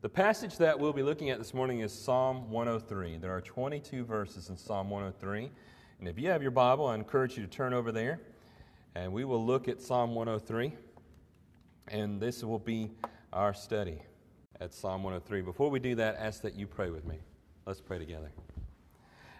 The passage that we'll be looking at this morning is Psalm 103. There are 22 verses in Psalm 103. And if you have your Bible, I encourage you to turn over there. And we will look at Psalm 103. And this will be our study at Psalm 103. Before we do that, ask that you pray with me. Let's pray together.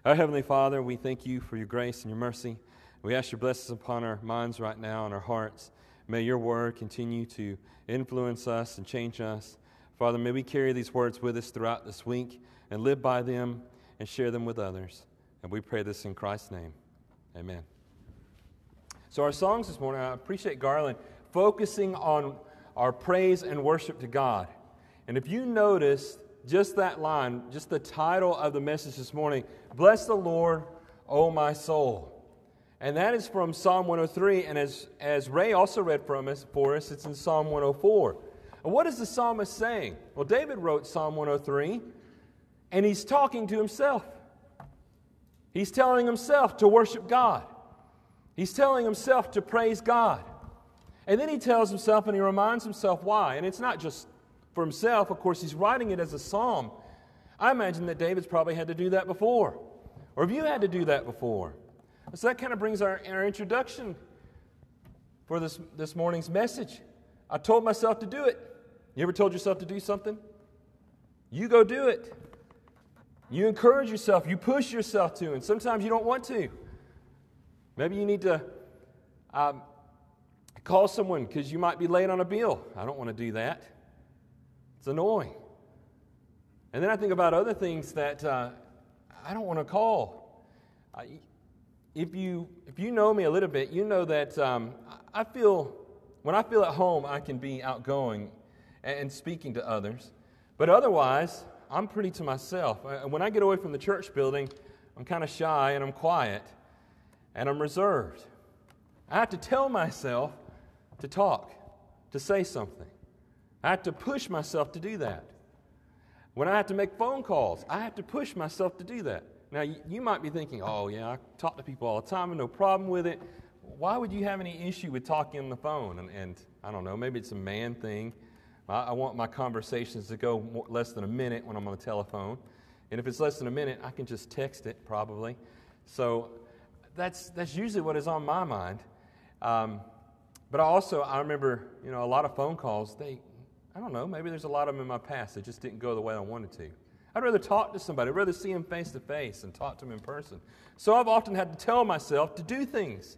Our Heavenly Father, we thank you for your grace and your mercy. We ask your blessings upon our minds right now and our hearts. May your word continue to influence us and change us. Father, may we carry these words with us throughout this week and live by them and share them with others. And we pray this in Christ's name. Amen. So, our songs this morning, I appreciate Garland focusing on our praise and worship to God. And if you notice just that line, just the title of the message this morning, Bless the Lord, O my soul. And that is from Psalm 103. And as, as Ray also read from us, for us, it's in Psalm 104. And what is the psalmist saying? Well, David wrote Psalm 103, and he's talking to himself. He's telling himself to worship God. He's telling himself to praise God. And then he tells himself and he reminds himself why. And it's not just for himself, of course, he's writing it as a psalm. I imagine that David's probably had to do that before. Or have you had to do that before? So that kind of brings our, our introduction for this, this morning's message. I told myself to do it. You ever told yourself to do something? You go do it. You encourage yourself, you push yourself to, and sometimes you don't want to. Maybe you need to um, call someone because you might be late on a bill. I don't want to do that. It's annoying. And then I think about other things that uh, I don't want to call. I, if you, if you know me a little bit, you know that um, I feel, when I feel at home, I can be outgoing and speaking to others. But otherwise, I'm pretty to myself. Uh, when I get away from the church building, I'm kind of shy and I'm quiet and I'm reserved. I have to tell myself to talk, to say something. I have to push myself to do that. When I have to make phone calls, I have to push myself to do that. Now, you might be thinking, oh, yeah, I talk to people all the time and no problem with it. Why would you have any issue with talking on the phone? And, and I don't know, maybe it's a man thing. I, I want my conversations to go more, less than a minute when I'm on the telephone. And if it's less than a minute, I can just text it probably. So that's, that's usually what is on my mind. Um, but I also, I remember, you know, a lot of phone calls, they, I don't know, maybe there's a lot of them in my past that just didn't go the way I wanted to. I'd rather talk to somebody. I'd rather see them face to face and talk to them in person. So I've often had to tell myself to do things,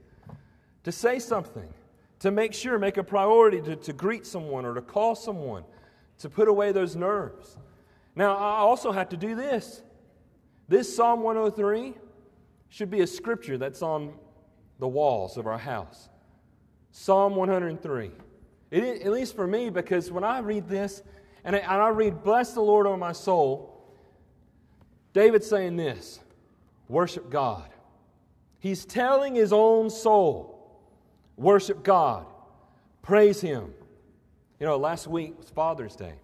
to say something, to make sure, make a priority to, to greet someone or to call someone, to put away those nerves. Now, I also have to do this. This Psalm 103 should be a scripture that's on the walls of our house. Psalm 103. It, at least for me, because when I read this, and I, and I read, Bless the Lord, O my soul, David's saying this worship God. He's telling his own soul, worship God, praise Him. You know, last week was Father's Day.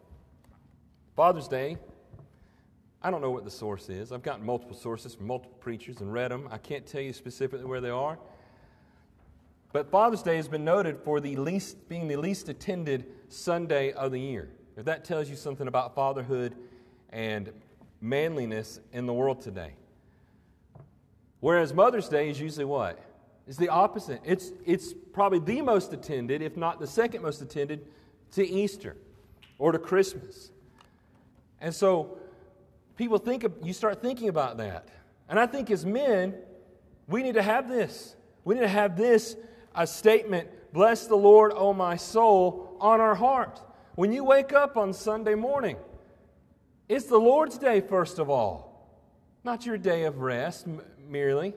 Father's Day, I don't know what the source is. I've gotten multiple sources from multiple preachers and read them. I can't tell you specifically where they are. But Father's Day has been noted for the least, being the least attended Sunday of the year. If that tells you something about fatherhood and manliness in the world today. Whereas Mother's Day is usually what? It's the opposite. It's, it's probably the most attended, if not the second most attended, to Easter or to Christmas. And so people think, of, you start thinking about that. And I think as men, we need to have this. We need to have this a statement, Bless the Lord, O my soul, on our heart. When you wake up on Sunday morning, it's the Lord's day, first of all, not your day of rest merely.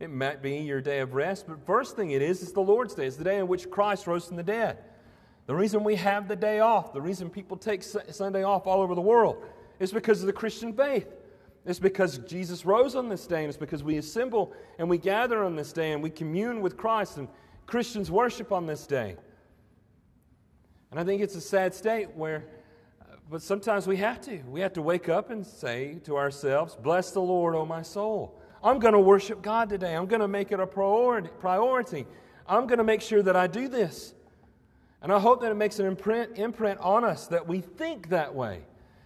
It might be your day of rest, but first thing it is, it's the Lord's day. It's the day in which Christ rose from the dead. The reason we have the day off, the reason people take Sunday off all over the world, is because of the Christian faith. It's because Jesus rose on this day, and it's because we assemble and we gather on this day and we commune with Christ, and Christians worship on this day. And I think it's a sad state where uh, but sometimes we have to. We have to wake up and say to ourselves, Bless the Lord, O my soul. I'm going to worship God today. I'm going to make it a priority. I'm going to make sure that I do this. And I hope that it makes an imprint, imprint on us that we think that way.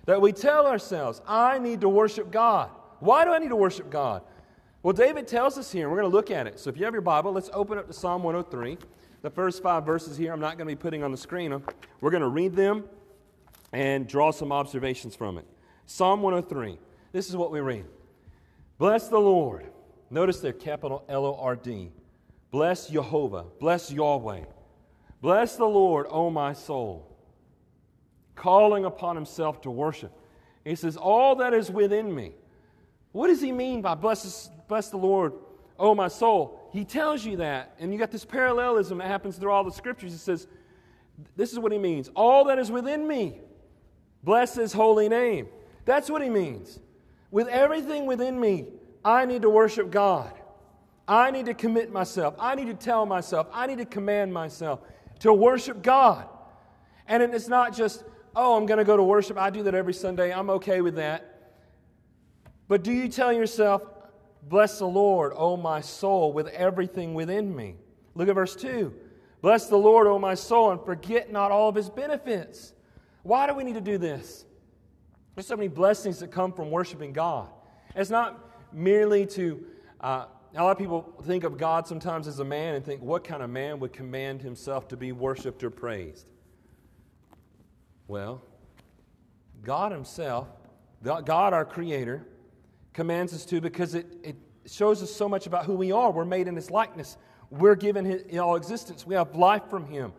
That we tell ourselves, I need to worship God. Why do I need to worship God? Well, David tells us here, and we're going to look at it. So if you have your Bible, let's open up to Psalm 103. The first five verses here, I'm not going to be putting on the screen. We're going to read them and draw some observations from it. Psalm 103. This is what we read Bless the Lord. Notice their capital L O R D. Bless Jehovah. Bless Yahweh. Bless the Lord, O my soul. Calling upon himself to worship. He says, All that is within me. What does he mean by bless, bless the Lord, O my soul? He tells you that, and you got this parallelism that happens through all the scriptures. He says, This is what he means. All that is within me. Bless his holy name. That's what he means. With everything within me, I need to worship God. I need to commit myself. I need to tell myself. I need to command myself to worship God. And it's not just, oh, I'm going to go to worship. I do that every Sunday. I'm okay with that. But do you tell yourself, bless the Lord, O my soul, with everything within me? Look at verse 2. Bless the Lord, O my soul, and forget not all of his benefits. Why do we need to do this? There's so many blessings that come from worshiping God. It's not merely to, uh, a lot of people think of God sometimes as a man and think, what kind of man would command himself to be worshiped or praised? Well, God Himself, God our Creator, commands us to because it, it shows us so much about who we are. We're made in His likeness, we're given his, all existence, we have life from Him.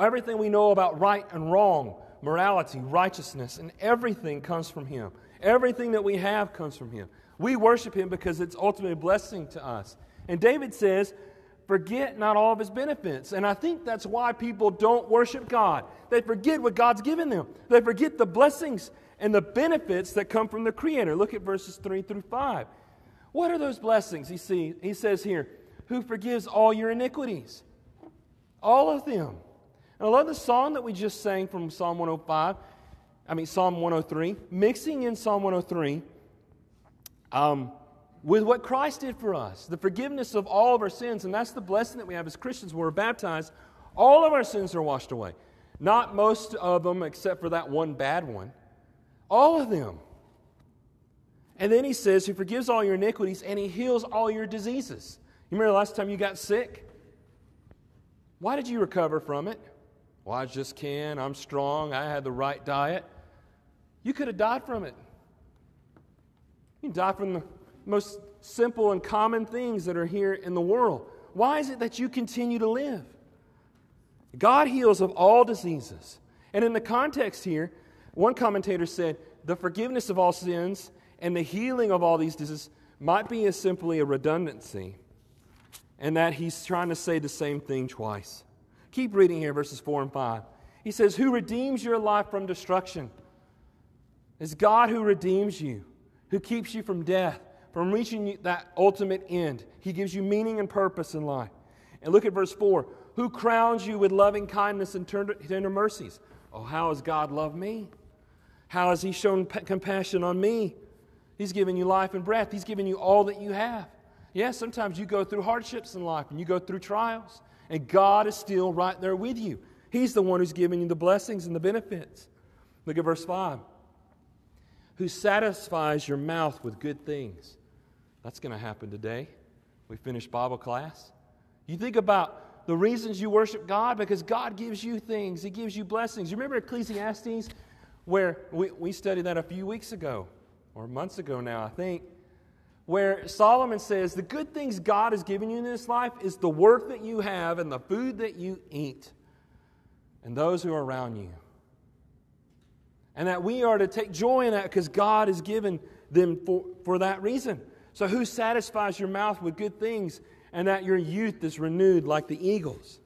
Everything we know about right and wrong, morality, righteousness, and everything comes from Him. Everything that we have comes from Him. We worship Him because it's ultimately a blessing to us. And David says, Forget not all of His benefits. And I think that's why people don't worship God. They forget what God's given them, they forget the blessings and the benefits that come from the Creator. Look at verses 3 through 5. What are those blessings? He, see, he says here, Who forgives all your iniquities? All of them. And I love the song that we just sang from Psalm 105. I mean, Psalm 103. Mixing in Psalm 103 um, with what Christ did for us, the forgiveness of all of our sins. And that's the blessing that we have as Christians when we're baptized. All of our sins are washed away. Not most of them, except for that one bad one. All of them. And then he says, He forgives all your iniquities and He heals all your diseases. You remember the last time you got sick? Why did you recover from it? Well, I just can. I'm strong. I had the right diet. You could have died from it. You die from the most simple and common things that are here in the world. Why is it that you continue to live? God heals of all diseases. And in the context here, one commentator said the forgiveness of all sins and the healing of all these diseases might be as simply a redundancy, and that he's trying to say the same thing twice. Keep reading here, verses 4 and 5. He says, Who redeems your life from destruction? It's God who redeems you, who keeps you from death, from reaching that ultimate end. He gives you meaning and purpose in life. And look at verse 4 Who crowns you with loving kindness and tender mercies? Oh, how has God loved me? How has He shown compassion on me? He's given you life and breath, He's given you all that you have. Yes, sometimes you go through hardships in life and you go through trials, and God is still right there with you. He's the one who's giving you the blessings and the benefits. Look at verse 5 who satisfies your mouth with good things. That's going to happen today. We finished Bible class. You think about the reasons you worship God because God gives you things, He gives you blessings. You remember Ecclesiastes, where we, we studied that a few weeks ago, or months ago now, I think, where Solomon says the good things God has given you in this life is the work that you have and the food that you eat and those who are around you and that we are to take joy in that because God has given them for, for that reason. So, who satisfies your mouth with good things and that your youth is renewed like the eagles?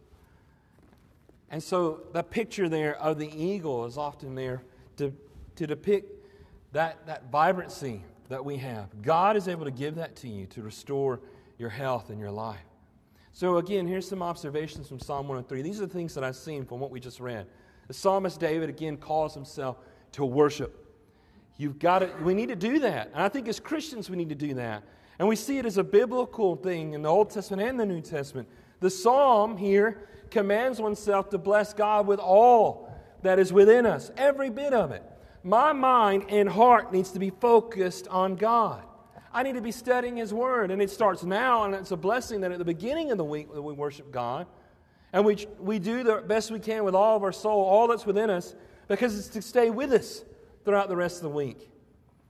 And so, the picture there of the eagle is often there to, to depict that, that vibrancy that we have. God is able to give that to you to restore your health and your life. So, again, here's some observations from Psalm 103. These are the things that I've seen from what we just read. The psalmist David again calls himself to worship. You've got to, we need to do that. And I think as Christians, we need to do that. And we see it as a biblical thing in the Old Testament and the New Testament. The psalm here commands oneself to bless God with all that is within us, every bit of it. My mind and heart needs to be focused on God. I need to be studying His Word. And it starts now, and it's a blessing that at the beginning of the week that we worship God. And we, we do the best we can with all of our soul, all that's within us, because it's to stay with us throughout the rest of the week.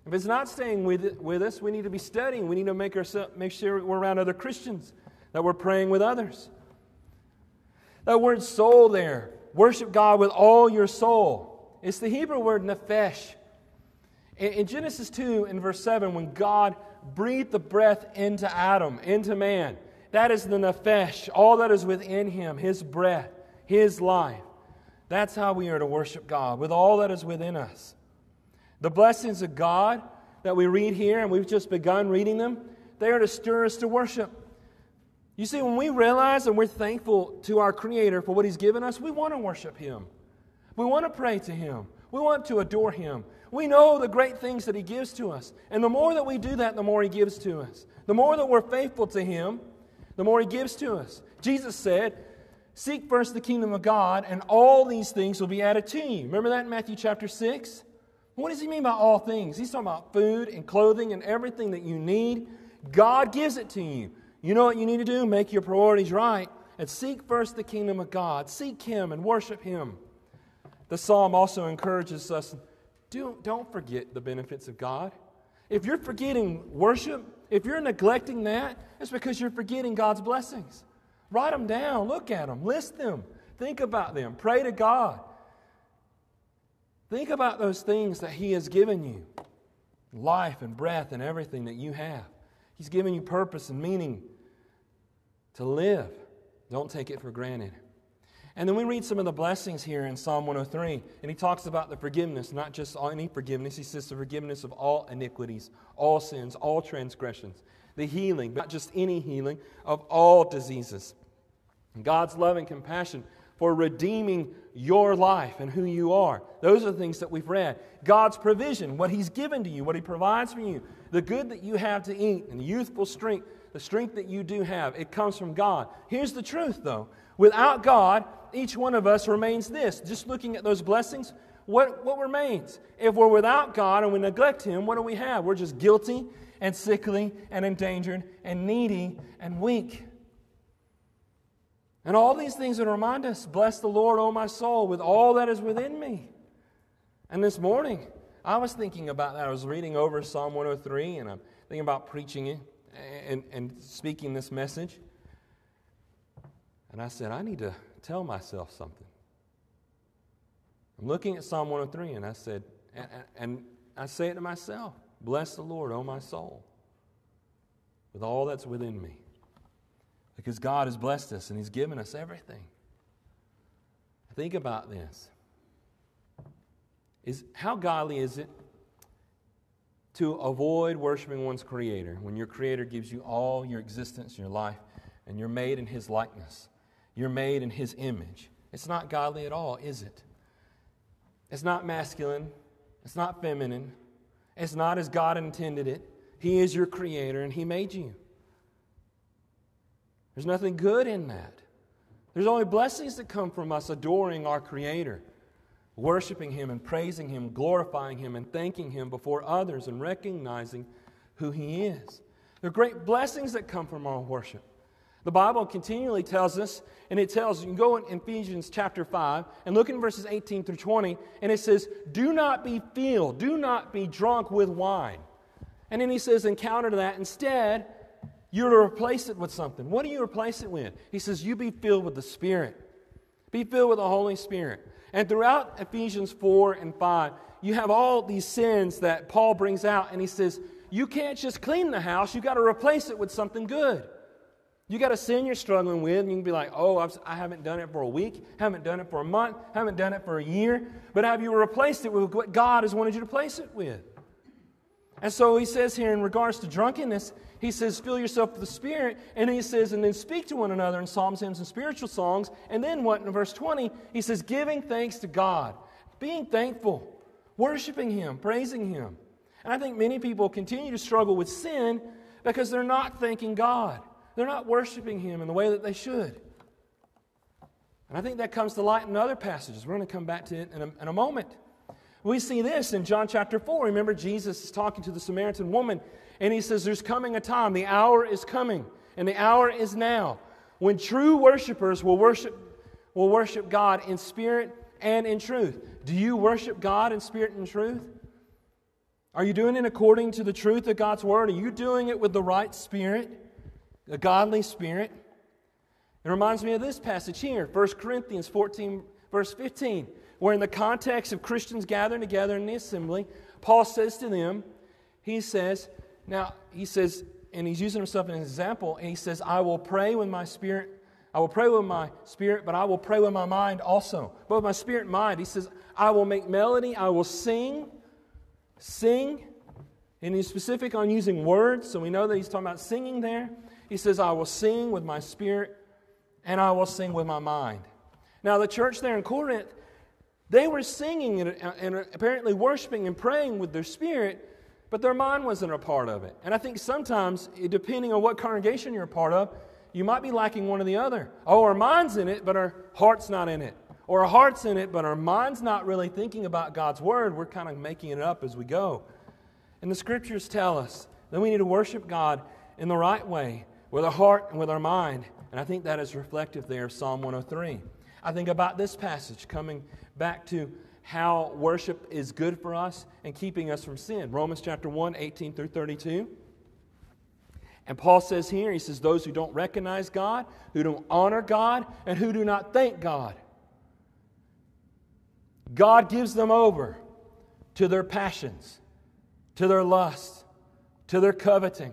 If it's not staying with, with us, we need to be studying. We need to make, ourselves, make sure we're around other Christians, that we're praying with others. That word soul there, worship God with all your soul. It's the Hebrew word nephesh. In, Genesis 2, in verse 7, when God breathed the breath into Adam, into man, that is the nephesh, all that is within him, his breath, his life. That's how we are to worship God, with all that is within us. The blessings of God that we read here, and we've just begun reading them, they are to stir us to worship. You see, when we realize and we're thankful to our Creator for what He's given us, we want to worship Him. We want to pray to Him. We want to adore Him. We know the great things that He gives to us. And the more that we do that, the more He gives to us. The more that we're faithful to Him, the more He gives to us. Jesus said, Seek first the kingdom of God, and all these things will be added to you. Remember that in Matthew chapter 6? What does He mean by all things? He's talking about food and clothing and everything that you need. God gives it to you. You know what you need to do? Make your priorities right and seek first the kingdom of God. Seek Him and worship Him. The psalm also encourages us do, don't forget the benefits of God. If you're forgetting worship, if you're neglecting that, it's because you're forgetting God's blessings. Write them down, look at them, list them, think about them, pray to God. Think about those things that He has given you life and breath and everything that you have. He's given you purpose and meaning to live. Don't take it for granted. And then we read some of the blessings here in Psalm 103, and he talks about the forgiveness, not just any forgiveness. He says the forgiveness of all iniquities, all sins, all transgressions, the healing, not just any healing, of all diseases. God's love and compassion for redeeming your life and who you are. Those are the things that we've read. God's provision, what He's given to you, what He provides for you, the good that you have to eat, and the youthful strength the strength that you do have, it comes from God. Here's the truth, though. Without God, each one of us remains this. Just looking at those blessings, what, what remains? If we're without God and we neglect Him, what do we have? We're just guilty and sickly and endangered and needy and weak. And all these things that remind us bless the Lord, O my soul, with all that is within me. And this morning, I was thinking about that. I was reading over Psalm 103 and I'm thinking about preaching it and, and speaking this message. And I said, I need to tell myself something. I'm looking at Psalm 103, and I said, and, I say it to myself Bless the Lord, O my soul, with all that's within me. Because God has blessed us and He's given us everything. Think about this. Is, how godly is it to avoid worshiping one's creator when your creator gives you all your existence, your life, and you're made in his likeness. You're made in his image. It's not godly at all, is it? It's not masculine. It's not feminine. It's not as God intended it. He is your creator and he made you. There's nothing good in that. There's only blessings that come from us adoring our creator worshiping Him and praising Him, glorifying Him and thanking Him before others and recognizing who He is. There are great blessings that come from our worship. The Bible continually tells us, and it tells, you can go in Ephesians chapter 5 and look in verses 18 through 20, and it says, Do not be filled, do not be drunk with wine. And then he says, encounter that. Instead, you're to replace it with something. What do you replace it with? He says, You be filled with the Spirit. Be filled with the Holy Spirit. And throughout Ephesians 4 and 5, you have all these sins that Paul brings out, and he says, You can't just clean the house, you got to replace it with something good. You got a sin you're struggling with, and you can be like, Oh, I've, I have not done it for a week, haven't done it for a month, haven't done it for a year, but have you replaced it with what God has wanted you to place it with? And so he says here in regards to drunkenness, he says, fill yourself with the Spirit. And he says, and then speak to one another in psalms, hymns, and spiritual songs. And then what in verse 20? He says, giving thanks to God, being thankful, worshiping Him, praising Him. And I think many people continue to struggle with sin because they're not thanking God. They're not worshiping Him in the way that they should. And I think that comes to light in other passages. We're going to come back to it in a, in a moment. We see this in John chapter 4. Remember, Jesus is talking to the Samaritan woman, and he says, There's coming a time, the hour is coming, and the hour is now, when true worshipers will worship, will worship God in spirit and in truth. Do you worship God in spirit and truth? Are you doing it according to the truth of God's word? Are you doing it with the right spirit, a godly spirit? It reminds me of this passage here, 1 Corinthians 14, verse 15, where in the context of Christians gathering together in the assembly, Paul says to them, he says, now, he says, and he's using himself as an example, and he says, I will pray with my spirit I will pray with my spirit, but I will pray with my mind also. Both my spirit and mind. He says, I will make melody, I will sing, sing. And he's specific on using words, so we know that he's talking about singing there. He says, I will sing with my spirit and I will sing with my mind. Now, the church there in Corinth, they were singing and, and apparently worshiping and praying with their spirit, but their mind wasn't a part of it. And I think sometimes, depending on what congregation you're a part of, you might be lacking one or the other. Oh, our mind's in it, but our heart's not in it. Or our heart's in it, but our mind's not really thinking about God's word. We're kind of making it up as we go. And the scriptures tell us that we need to worship God in the right way, with our heart and with our mind. And I think that is reflective there of Psalm 103. I think about this passage coming back to how worship is good for us and keeping us from sin. Romans chapter 1, 18 through 32. And Paul says here, he says, those who don't recognize God, who don't honor God, and who do not thank God. God gives them over to their passions, to their lust, to their coveting,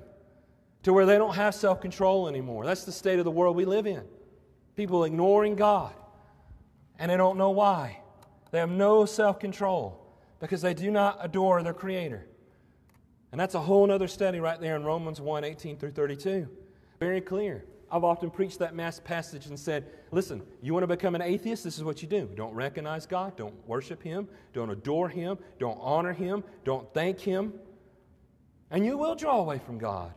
to where they don't have self control anymore. That's the state of the world we live in. People ignoring God, and they don't know why. They have no self control because they do not adore their Creator. And that's a whole other study right there in Romans 1 18 through 32. Very clear. I've often preached that mass passage and said, listen, you want to become an atheist? This is what you do. Don't recognize God, don't worship Him, don't adore Him, don't honor Him, don't thank Him. And you will draw away from God.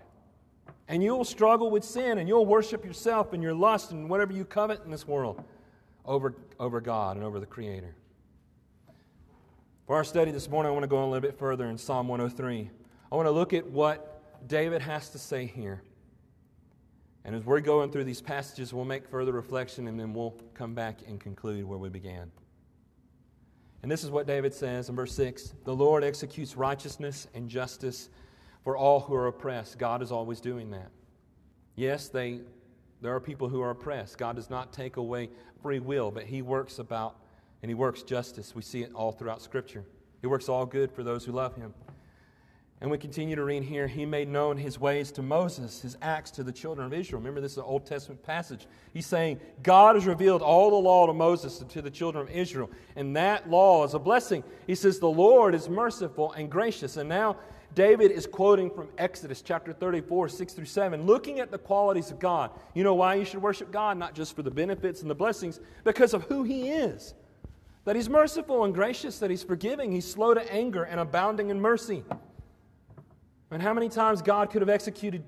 And you'll struggle with sin and you'll worship yourself and your lust and whatever you covet in this world over, over God and over the Creator. For our study this morning, I want to go a little bit further in Psalm 103. I want to look at what David has to say here. And as we're going through these passages, we'll make further reflection and then we'll come back and conclude where we began. And this is what David says in verse 6 The Lord executes righteousness and justice for all who are oppressed. God is always doing that. Yes, they, there are people who are oppressed. God does not take away free will, but He works about and He works justice. We see it all throughout Scripture. He works all good for those who love Him. And we continue to read here, he made known his ways to Moses, his acts to the children of Israel. Remember, this is an Old Testament passage. He's saying, God has revealed all the law to Moses and to the children of Israel. And that law is a blessing. He says, The Lord is merciful and gracious. And now David is quoting from Exodus chapter 34, 6 through 7, looking at the qualities of God. You know why you should worship God? Not just for the benefits and the blessings, because of who he is. That he's merciful and gracious, that he's forgiving, he's slow to anger and abounding in mercy. And how many times God could have executed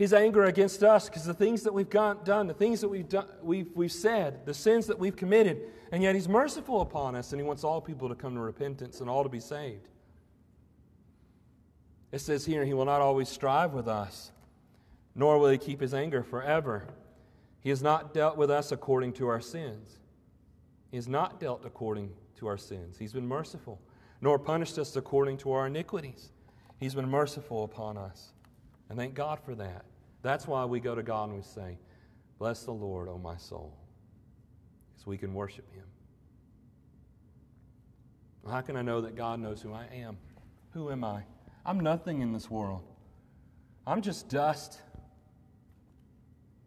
his anger against us because the things that we've got, done, the things that we've, done, we've, we've said, the sins that we've committed, and yet he's merciful upon us and he wants all people to come to repentance and all to be saved. It says here, he will not always strive with us, nor will he keep his anger forever. He has not dealt with us according to our sins. He has not dealt according to our sins. He's been merciful, nor punished us according to our iniquities. He's been merciful upon us. And thank God for that. That's why we go to God and we say, Bless the Lord, O my soul, because we can worship Him. How can I know that God knows who I am? Who am I? I'm nothing in this world. I'm just dust.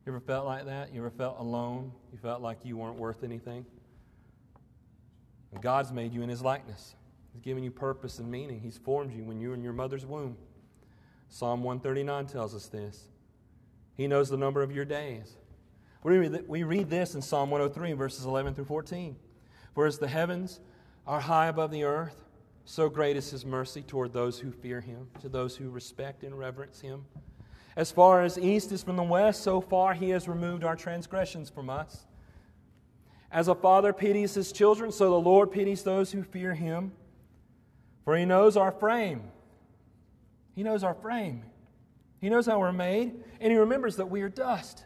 You ever felt like that? You ever felt alone? You felt like you weren't worth anything? And God's made you in His likeness. He's given you purpose and meaning. He's formed you when you were in your mother's womb. Psalm 139 tells us this. He knows the number of your days. We read this in Psalm 103, verses 11 through 14. For as the heavens are high above the earth, so great is his mercy toward those who fear him, to those who respect and reverence him. As far as east is from the west, so far he has removed our transgressions from us. As a father pities his children, so the Lord pities those who fear him. For he knows our frame. He knows our frame. He knows how we're made, and he remembers that we are dust,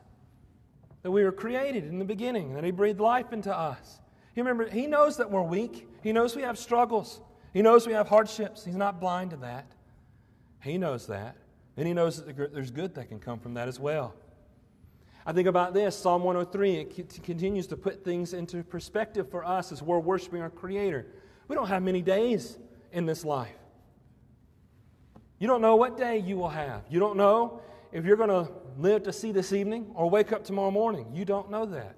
that we were created in the beginning, that he breathed life into us. He remember he knows that we're weak. He knows we have struggles. He knows we have hardships. He's not blind to that. He knows that. And he knows that there's good that can come from that as well. I think about this Psalm 103, it continues to put things into perspective for us as we're worshiping our Creator. We don't have many days in this life. You don't know what day you will have. You don't know if you're going to live to see this evening or wake up tomorrow morning. You don't know that.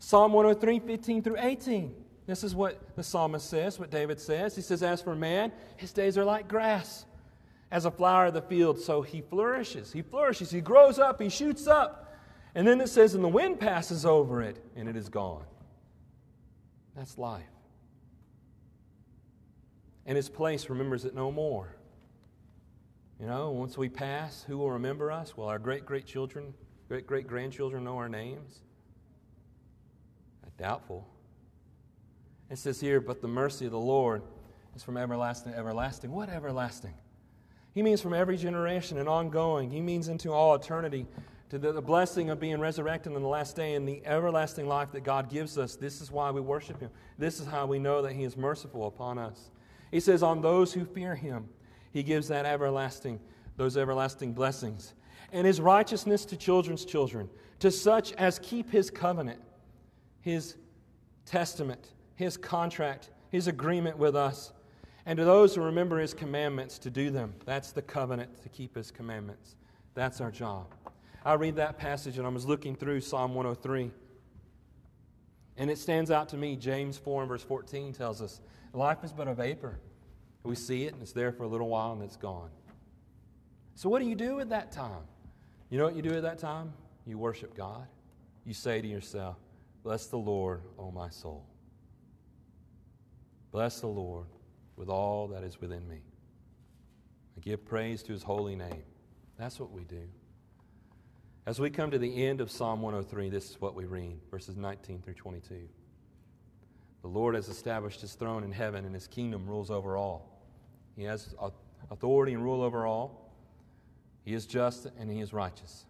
Psalm 103, 15 through 18. This is what the psalmist says, what David says. He says, As for man, his days are like grass. As a flower of the field, so he flourishes. He flourishes. He grows up. He shoots up. And then it says, And the wind passes over it, and it is gone. That's life and his place remembers it no more. You know, once we pass, who will remember us? Well, our great great children, great great grandchildren know our names. Doubtful. It says here, but the mercy of the Lord is from everlasting to everlasting. What everlasting? He means from every generation and ongoing. He means into all eternity to the, the blessing of being resurrected on the last day and the everlasting life that God gives us. This is why we worship Him. This is how we know that He is merciful upon us. He says, On those who fear him, he gives that everlasting, those everlasting blessings. And his righteousness to children's children, to such as keep his covenant, his testament, his contract, his agreement with us. And to those who remember his commandments to do them. That's the covenant, to keep his commandments. That's our job. I read that passage and I was looking through Psalm 103. And it stands out to me. James 4 and verse 14 tells us Life is but a vapor. We see it and it's there for a little while and it's gone. So, what do you do at that time? You know what you do at that time? You worship God. You say to yourself, Bless the Lord, O my soul. Bless the Lord with all that is within me. I give praise to his holy name. That's what we do. As we come to the end of Psalm 103, this is what we read verses 19 through 22. The Lord has established his throne in heaven, and his kingdom rules over all. He has authority and rule over all. He is just and he is righteous.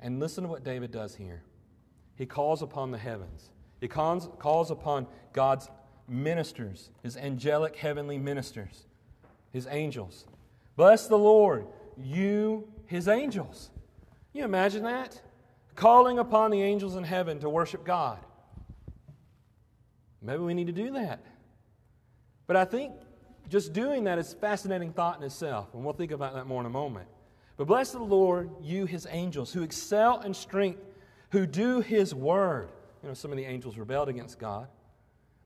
And listen to what David does here. He calls upon the heavens, he calls, calls upon God's ministers, his angelic heavenly ministers, his angels. Bless the Lord, you, his angels. Can you imagine that? Calling upon the angels in heaven to worship God. Maybe we need to do that. But I think just doing that is a fascinating thought in itself, and we'll think about that more in a moment. But bless the Lord, you, his angels, who excel in strength, who do his word. You know, some of the angels rebelled against God.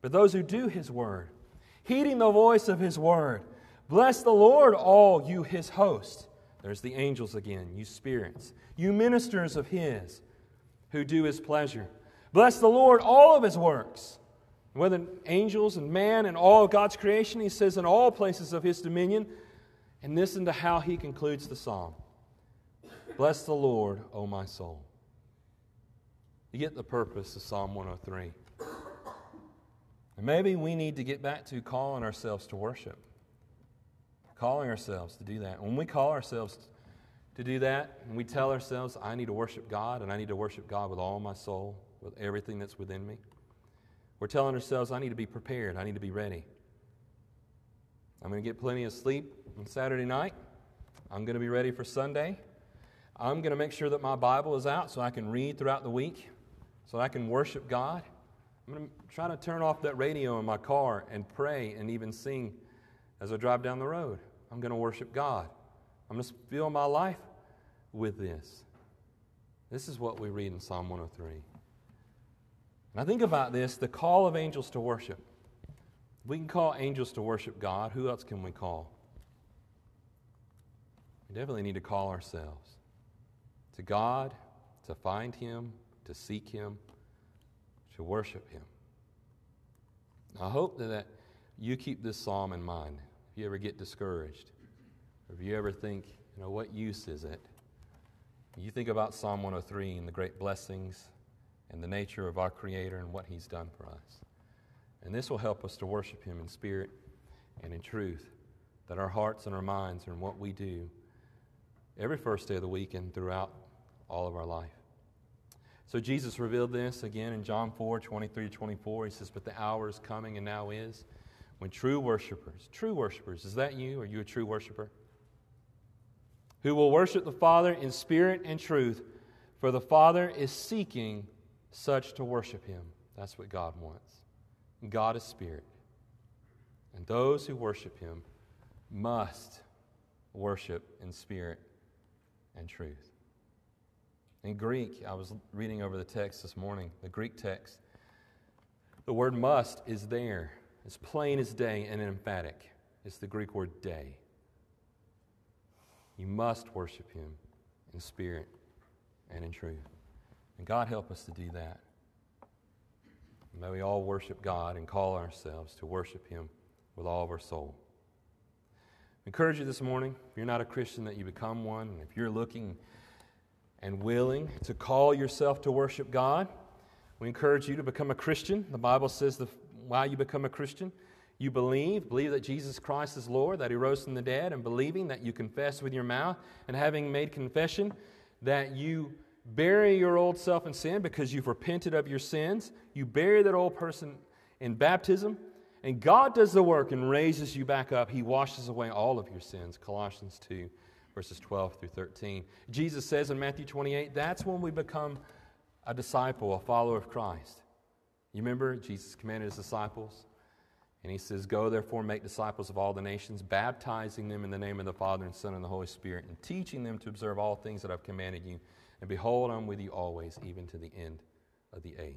But those who do his word, heeding the voice of his word, bless the Lord, all you, his host. There's the angels again, you spirits, you ministers of his, who do his pleasure. Bless the Lord, all of his works whether angels and man and all of God's creation, he says, in all places of his dominion. And listen to how he concludes the psalm Bless the Lord, O my soul. You get the purpose of Psalm 103. And maybe we need to get back to calling ourselves to worship, calling ourselves to do that. When we call ourselves to do that, and we tell ourselves, I need to worship God, and I need to worship God with all my soul, with everything that's within me we're telling ourselves, I need to be prepared. I need to be ready. I'm going to get plenty of sleep on Saturday night. I'm going to be ready for Sunday. I'm going to make sure that my Bible is out so I can read throughout the week, so I can worship God. I'm going to try to turn off that radio in my car and pray and even sing as I drive down the road. I'm going to worship God. I'm going to fill my life with this. This is what we read in Psalm 103. And I think about this the call of angels to worship. We can call angels to worship God. Who else can we call? We definitely need to call ourselves to God, to find Him, to seek Him, to worship Him. I hope that you keep this psalm in mind. If you ever get discouraged, or if you ever think, you know, what use is it? You think about Psalm 103 and the great blessings and the nature of our Creator and what He's done for us. And this will help us to worship Him in spirit and in truth, that our hearts and our minds in what we do every first day of the week and throughout all of our life. So Jesus revealed this again in John 4 23 24. He says, But the hour is coming and now is when true worshipers, true worshipers, is that you? Are you a true worshiper? Who will worship the Father in spirit and truth, for the Father is seeking such to worship him. That's what God wants. God is spirit. And those who worship him must worship in spirit and truth. In Greek, I was reading over the text this morning, the Greek text. The word must is there, as plain as day and emphatic. It's the Greek word dei. You must worship him in spirit and in truth. And God help us to do that. May we all worship God and call ourselves to worship him with all of our soul. I encourage you this morning, if you're not a Christian, that you become one. And if you're looking and willing to call yourself to worship God, we encourage you to become a Christian. The Bible says the, why you become a Christian. You believe, believe that Jesus Christ is Lord, that He rose from the dead, and believing that you confess with your mouth, and having made confession, that you bury your old self in sin because you've repented of your sins. You bury that old person in baptism, and God does the work and raises you back up. He washes away all of your sins. Colossians 2 verses 12 through 13. Jesus says in Matthew 28, that's when we become a disciple, a follower of Christ. You remember Jesus commanded his disciples? And he says, Go therefore, make disciples of all the nations, baptizing them in the name of the Father and Son and the Holy Spirit, and teaching them to observe all things that I've commanded you. And behold, I'm with you always, even to the end of the age.